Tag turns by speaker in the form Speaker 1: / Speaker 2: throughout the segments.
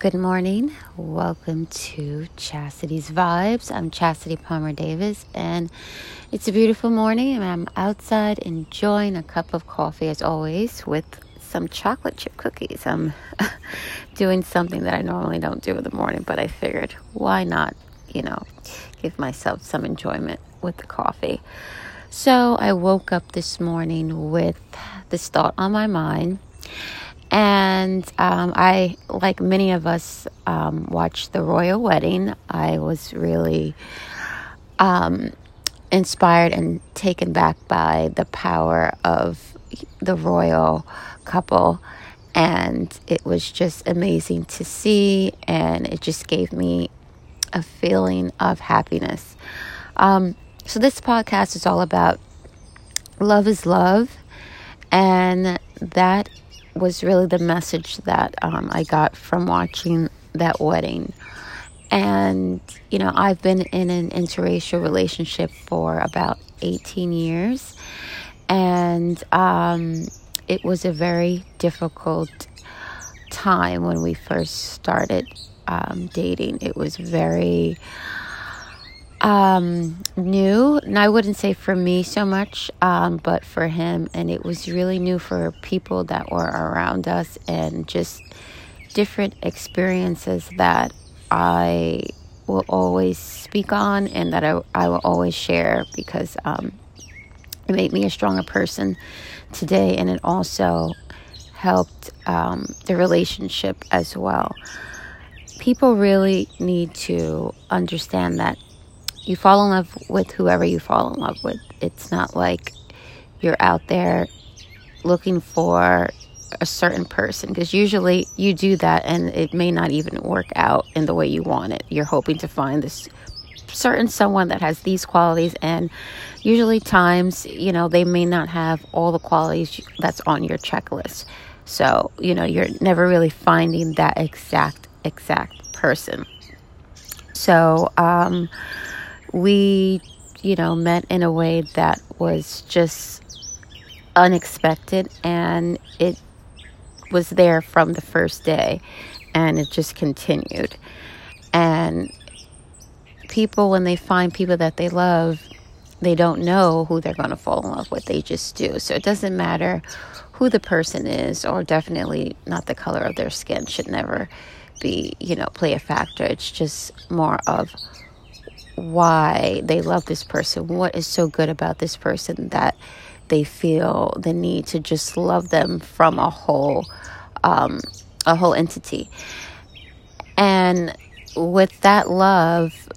Speaker 1: Good morning. Welcome to Chastity's Vibes. I'm Chastity Palmer Davis, and it's a beautiful morning, and I'm outside enjoying a cup of coffee as always with some chocolate chip cookies. I'm doing something that I normally don't do in the morning, but I figured why not, you know, give myself some enjoyment with the coffee. So I woke up this morning with this thought on my mind and um, I, like many of us, um, watched the royal wedding. I was really um, inspired and taken back by the power of the royal couple. And it was just amazing to see, and it just gave me a feeling of happiness. Um, so, this podcast is all about love is love, and that was really the message that um, I got from watching that wedding. And, you know, I've been in an interracial relationship for about 18 years. And um, it was a very difficult time when we first started um, dating. It was very um, new, and I wouldn't say for me so much, um, but for him. And it was really new for people that were around us and just different experiences that I will always speak on and that I, I will always share because um, it made me a stronger person today and it also helped um, the relationship as well. People really need to understand that you fall in love with whoever you fall in love with. It's not like you're out there looking for a certain person because usually you do that and it may not even work out in the way you want it. You're hoping to find this certain someone that has these qualities and usually times, you know, they may not have all the qualities that's on your checklist. So, you know, you're never really finding that exact exact person. So, um we, you know, met in a way that was just unexpected and it was there from the first day and it just continued. And people, when they find people that they love, they don't know who they're going to fall in love with. They just do. So it doesn't matter who the person is, or definitely not the color of their skin, should never be, you know, play a factor. It's just more of why they love this person, what is so good about this person that they feel the need to just love them from a whole um, a whole entity. And with that love,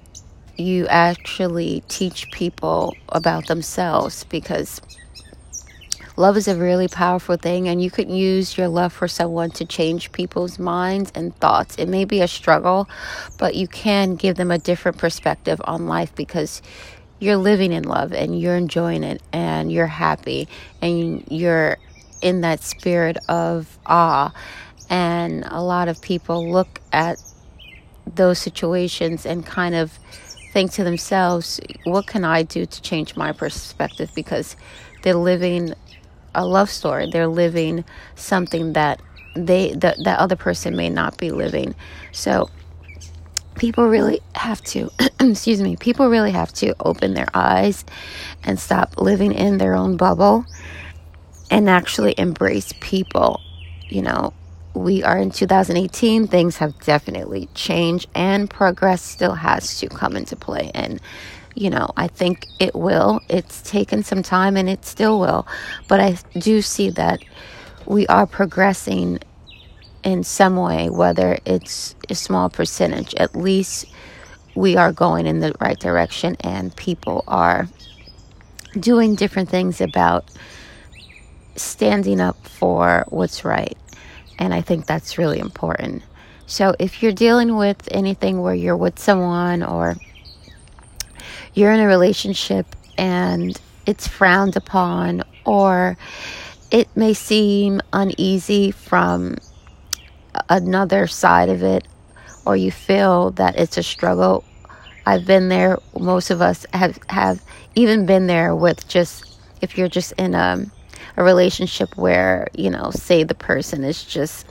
Speaker 1: you actually teach people about themselves because love is a really powerful thing and you could use your love for someone to change people's minds and thoughts it may be a struggle but you can give them a different perspective on life because you're living in love and you're enjoying it and you're happy and you're in that spirit of awe and a lot of people look at those situations and kind of think to themselves, what can I do to change my perspective? Because they're living a love story. They're living something that they that that other person may not be living. So people really have to excuse me people really have to open their eyes and stop living in their own bubble and actually embrace people you know we are in 2018 things have definitely changed and progress still has to come into play and you know, I think it will. It's taken some time and it still will. But I do see that we are progressing in some way, whether it's a small percentage. At least we are going in the right direction and people are doing different things about standing up for what's right. And I think that's really important. So if you're dealing with anything where you're with someone or you're in a relationship and it's frowned upon, or it may seem uneasy from another side of it, or you feel that it's a struggle. I've been there. Most of us have have even been there with just if you're just in a a relationship where you know, say the person is just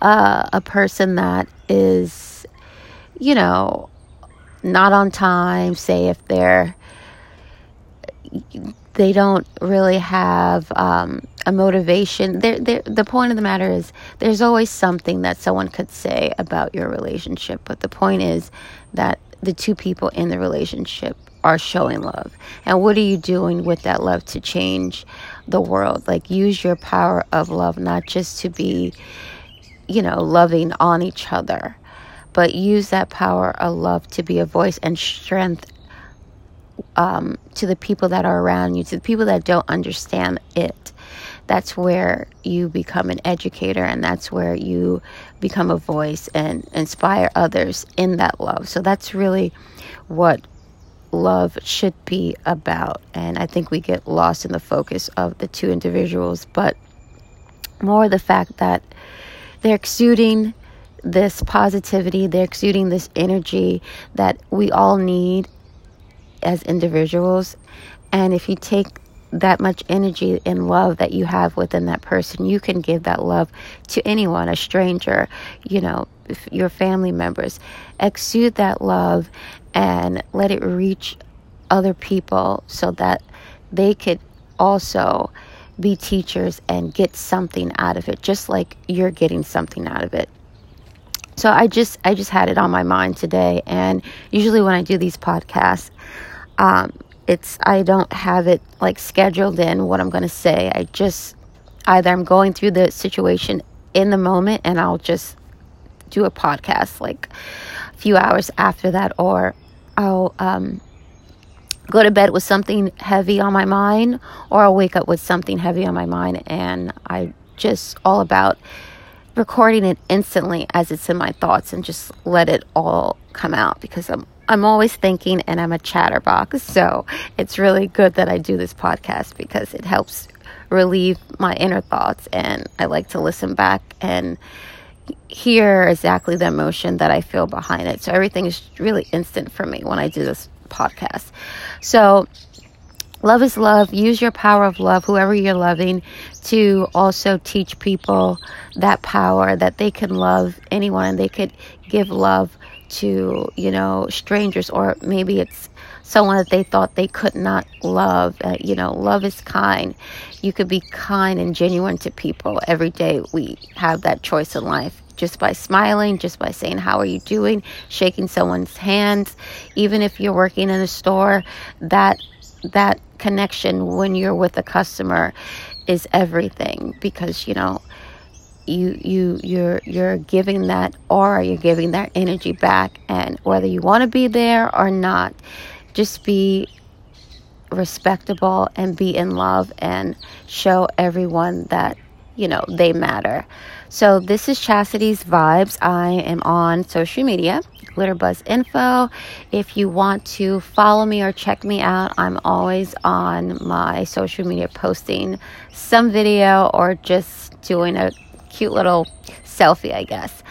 Speaker 1: uh, a person that is, you know, not on time, say if they're they don't really have um, a motivation. They're, they're, the point of the matter is, there's always something that someone could say about your relationship. But the point is that the two people in the relationship are showing love. And what are you doing with that love to change the world? Like, use your power of love, not just to be, you know, loving on each other, but use that power of love to be a voice and strength um, to the people that are around you, to the people that don't understand it. That's where you become an educator, and that's where you become a voice and inspire others in that love. So that's really what love should be about. And I think we get lost in the focus of the two individuals, but more the fact that they're exuding this positivity, they're exuding this energy that we all need as individuals. And if you take that much energy and love that you have within that person, you can give that love to anyone, a stranger, you know, your family members. Exude that love and let it reach other people so that they could also be teachers and get something out of it, just like you're getting something out of it. So I just I just had it on my mind today. And usually when I do these podcasts um, it's I don't have it like scheduled in what I'm going to say. I just either I'm going through the situation in the moment and I'll just do a podcast like a few hours after that. Or I'll um, go to bed with something heavy on my mind or I'll wake up with something heavy on my mind. And I just all about recording it instantly as it's in my thoughts and just let it all come out because I'm I'm always thinking and I'm a chatterbox. So it's really good that I do this podcast because it helps relieve my inner thoughts and I like to listen back and hear exactly the emotion that I feel behind it. So everything is really instant for me when I do this podcast. So love is love. Use your power of love, whoever you're loving, to also teach people that power that they can love anyone they could give love to, you know, strangers, or maybe it's someone that they thought they could not love. Uh, you know, love is kind. You could be kind and genuine to people every day. We have that choice in life just by smiling, just by saying, How are you doing? shaking someone's hands. Even if you're working in a store, that that connection when you're with a customer is everything because you know you you you're you're giving that aura you're giving that energy back. And whether you want to be there or not just be respectable and be in love and show everyone that you know they matter. So this is chastity's vibes. I am on social media glitterbuzz info if you want to follow me or check me out i'm always on my social media posting some video or just doing a cute little selfie, I guess.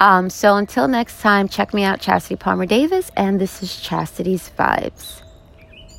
Speaker 1: Um, so until next time, check me out, Chastity Palmer Davis, and this is Chastity's Vibes.